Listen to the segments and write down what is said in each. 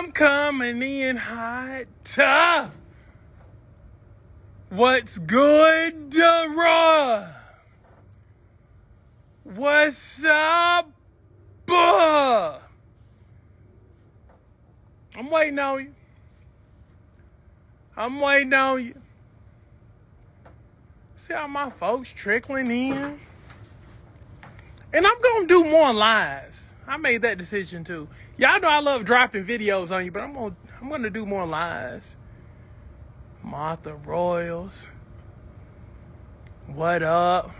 I'm coming in hot. What's good, Dara? What's up? Uh? I'm waiting on you. I'm waiting on you. See how my folks trickling in? And I'm gonna do more lives. I made that decision too. Y'all know I love dropping videos on you, but I'm gonna I'm gonna do more lives. Martha Royals. What up?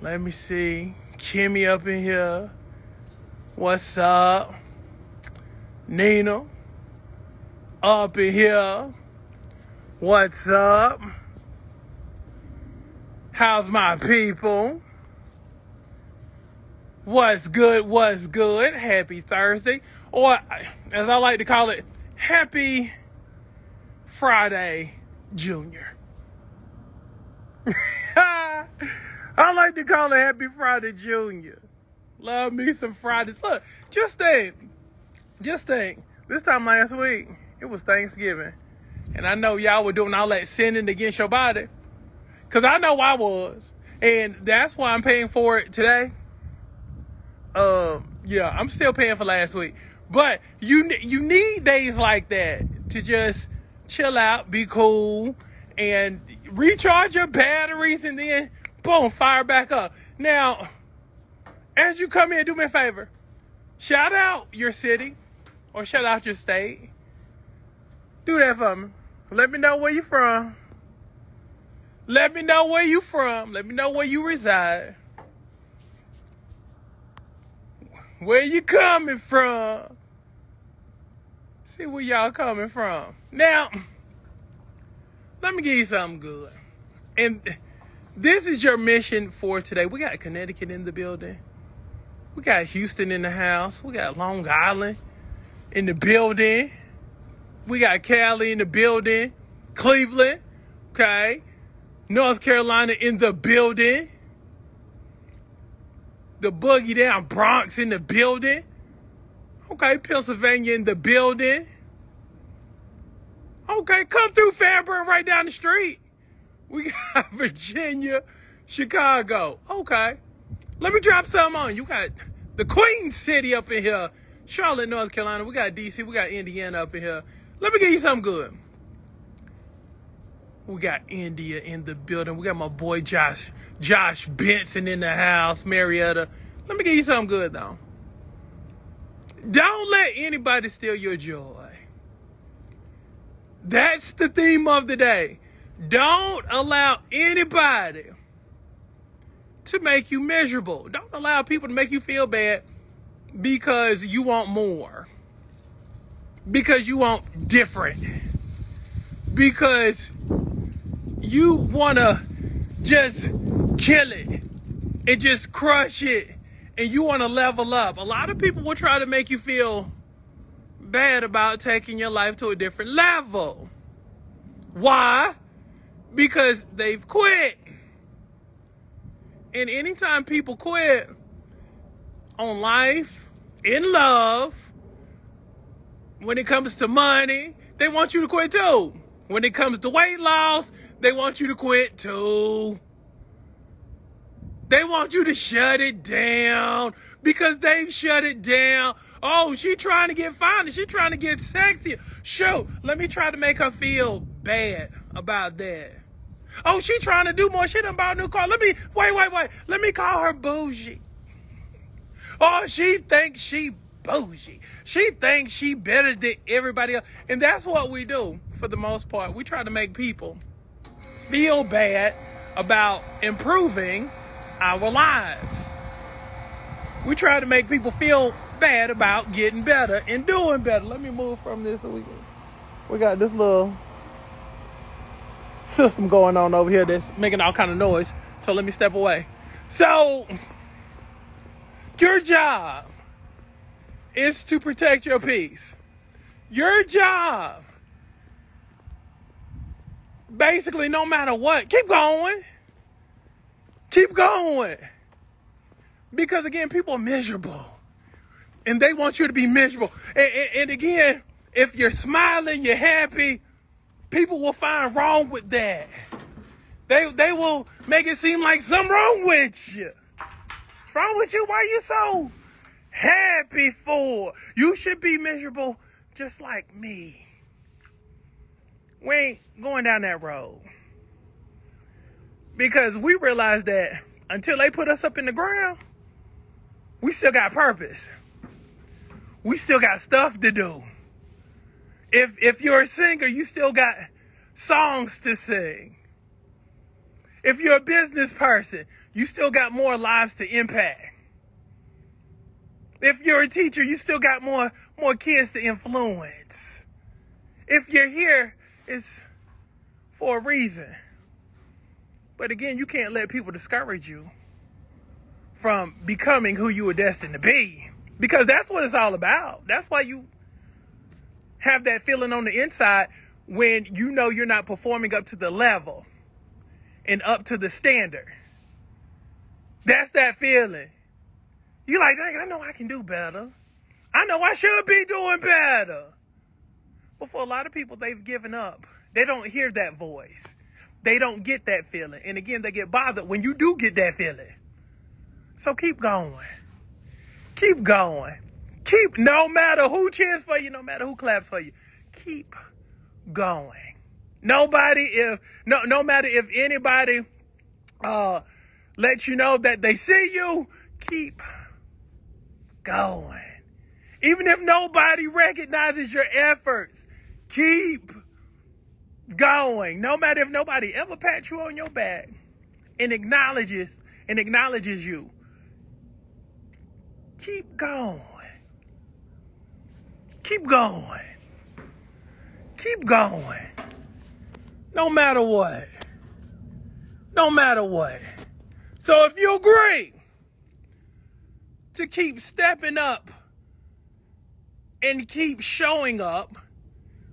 Let me see. Kimmy up in here. What's up? Nina up in here. What's up? How's my people? What's good? What's good? Happy Thursday. Or, as I like to call it, Happy Friday Junior. I like to call it Happy Friday Junior. Love me some Fridays. Look, just think, just think. This time last week, it was Thanksgiving. And I know y'all were doing all that sinning against your body. Because I know I was. And that's why I'm paying for it today. Um, yeah, I'm still paying for last week. But you you need days like that to just chill out, be cool, and recharge your batteries, and then boom, fire back up. Now, as you come in, do me a favor, shout out your city or shout out your state. Do that for me. Let me know where you're from. Let me know where you're from. Let me know where you reside. Where you coming from? See where y'all coming from. Now, let me give you something good. And this is your mission for today. We got Connecticut in the building. We got Houston in the house. We got Long Island in the building. We got Cali in the building. Cleveland, okay. North Carolina in the building. The Boogie Down Bronx in the building. Okay, Pennsylvania in the building. Okay, come through Fairburn right down the street. We got Virginia, Chicago. Okay. Let me drop something on you. got the Queen City up in here. Charlotte, North Carolina. We got DC. We got Indiana up in here. Let me give you something good. We got India in the building. We got my boy Josh, Josh Benson in the house, Marietta. Let me give you something good though. Don't let anybody steal your joy. That's the theme of the day. Don't allow anybody to make you miserable. Don't allow people to make you feel bad because you want more. Because you want different. Because you want to just kill it and just crush it and you want to level up. A lot of people will try to make you feel bad about taking your life to a different level. Why? Because they've quit. And anytime people quit on life, in love, when it comes to money, they want you to quit too. When it comes to weight loss, they want you to quit too. They want you to shut it down because they've shut it down. Oh, she trying to get fine. She trying to get sexy. Show. Let me try to make her feel bad about that. Oh, she trying to do more. She done bought a new car. Let me wait, wait, wait. Let me call her bougie. Oh, she thinks she bougie. She thinks she better than everybody else. And that's what we do for the most part. We try to make people feel bad about improving our lives. We try to make people feel bad about getting better and doing better. Let me move from this so we can, we got this little system going on over here that's making all kind of noise. So let me step away. So your job is to protect your peace. Your job basically no matter what, keep going. Keep going. Because again, people are miserable. and they want you to be miserable. And, and, and again, if you're smiling, you're happy, people will find wrong with that. They they will make it seem like something wrong with you. What's wrong with you? Why are you so happy for? You should be miserable just like me. We ain't going down that road. Because we realize that until they put us up in the ground, we still got purpose. We still got stuff to do. If if you're a singer, you still got songs to sing. If you're a business person, you still got more lives to impact. If you're a teacher, you still got more more kids to influence. If you're here, it's for a reason. But again, you can't let people discourage you from becoming who you were destined to be. Because that's what it's all about. That's why you have that feeling on the inside when you know you're not performing up to the level and up to the standard. That's that feeling. You're like, I know I can do better. I know I should be doing better. But for a lot of people, they've given up. They don't hear that voice. They don't get that feeling. And again, they get bothered when you do get that feeling. So keep going. Keep going. Keep, no matter who cheers for you, no matter who claps for you, keep going. Nobody, if, no, no matter if anybody, uh, let you know that they see you, keep going. Even if nobody recognizes your efforts, keep going. No matter if nobody ever pats you on your back and acknowledges and acknowledges you. Keep going. Keep going. Keep going. No matter what. No matter what. So if you agree to keep stepping up and keep showing up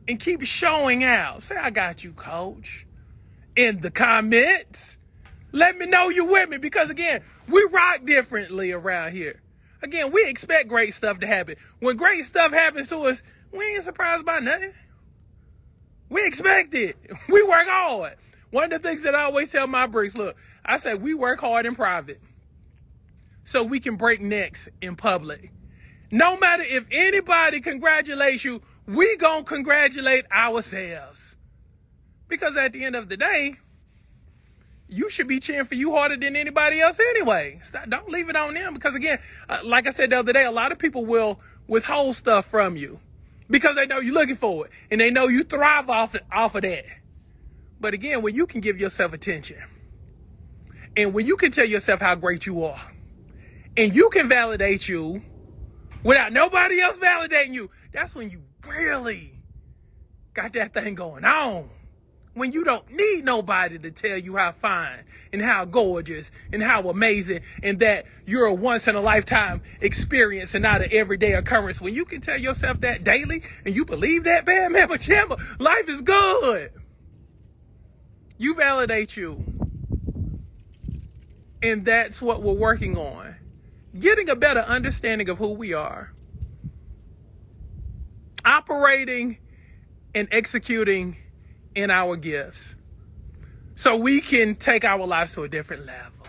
and keep showing out, say, I got you, coach, in the comments. Let me know you're with me because, again, we rock differently around here. Again, we expect great stuff to happen. When great stuff happens to us, we ain't surprised by nothing. We expect it. We work hard. One of the things that I always tell my bricks, look, I say we work hard in private so we can break necks in public. No matter if anybody congratulates you, we gonna congratulate ourselves. Because at the end of the day, you should be cheering for you harder than anybody else anyway. Stop, don't leave it on them because again, uh, like I said the other day, a lot of people will withhold stuff from you because they know you're looking for it and they know you thrive off off of that. But again, when you can give yourself attention and when you can tell yourself how great you are and you can validate you without nobody else validating you, that's when you really got that thing going on when you don't need nobody to tell you how fine and how gorgeous and how amazing and that you're a once in a lifetime experience and not an everyday occurrence. When you can tell yourself that daily and you believe that, bad mamma jamma, life is good. You validate you. And that's what we're working on. Getting a better understanding of who we are. Operating and executing in our gifts so we can take our lives to a different level.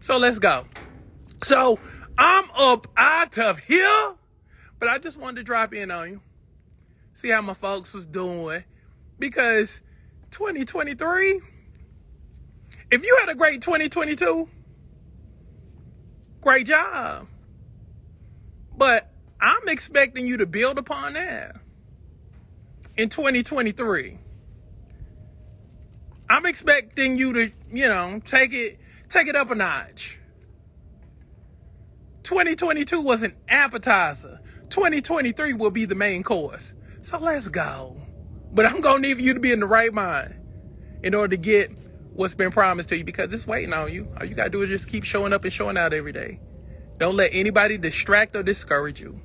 So let's go. So I'm up out of here, but I just wanted to drop in on you, see how my folks was doing, because 2023, if you had a great 2022, great job. But I'm expecting you to build upon that in 2023. I'm expecting you to, you know, take it take it up a notch. 2022 was an appetizer. 2023 will be the main course. So let's go. But I'm going to need you to be in the right mind in order to get what's been promised to you because it's waiting on you. All you got to do is just keep showing up and showing out every day. Don't let anybody distract or discourage you.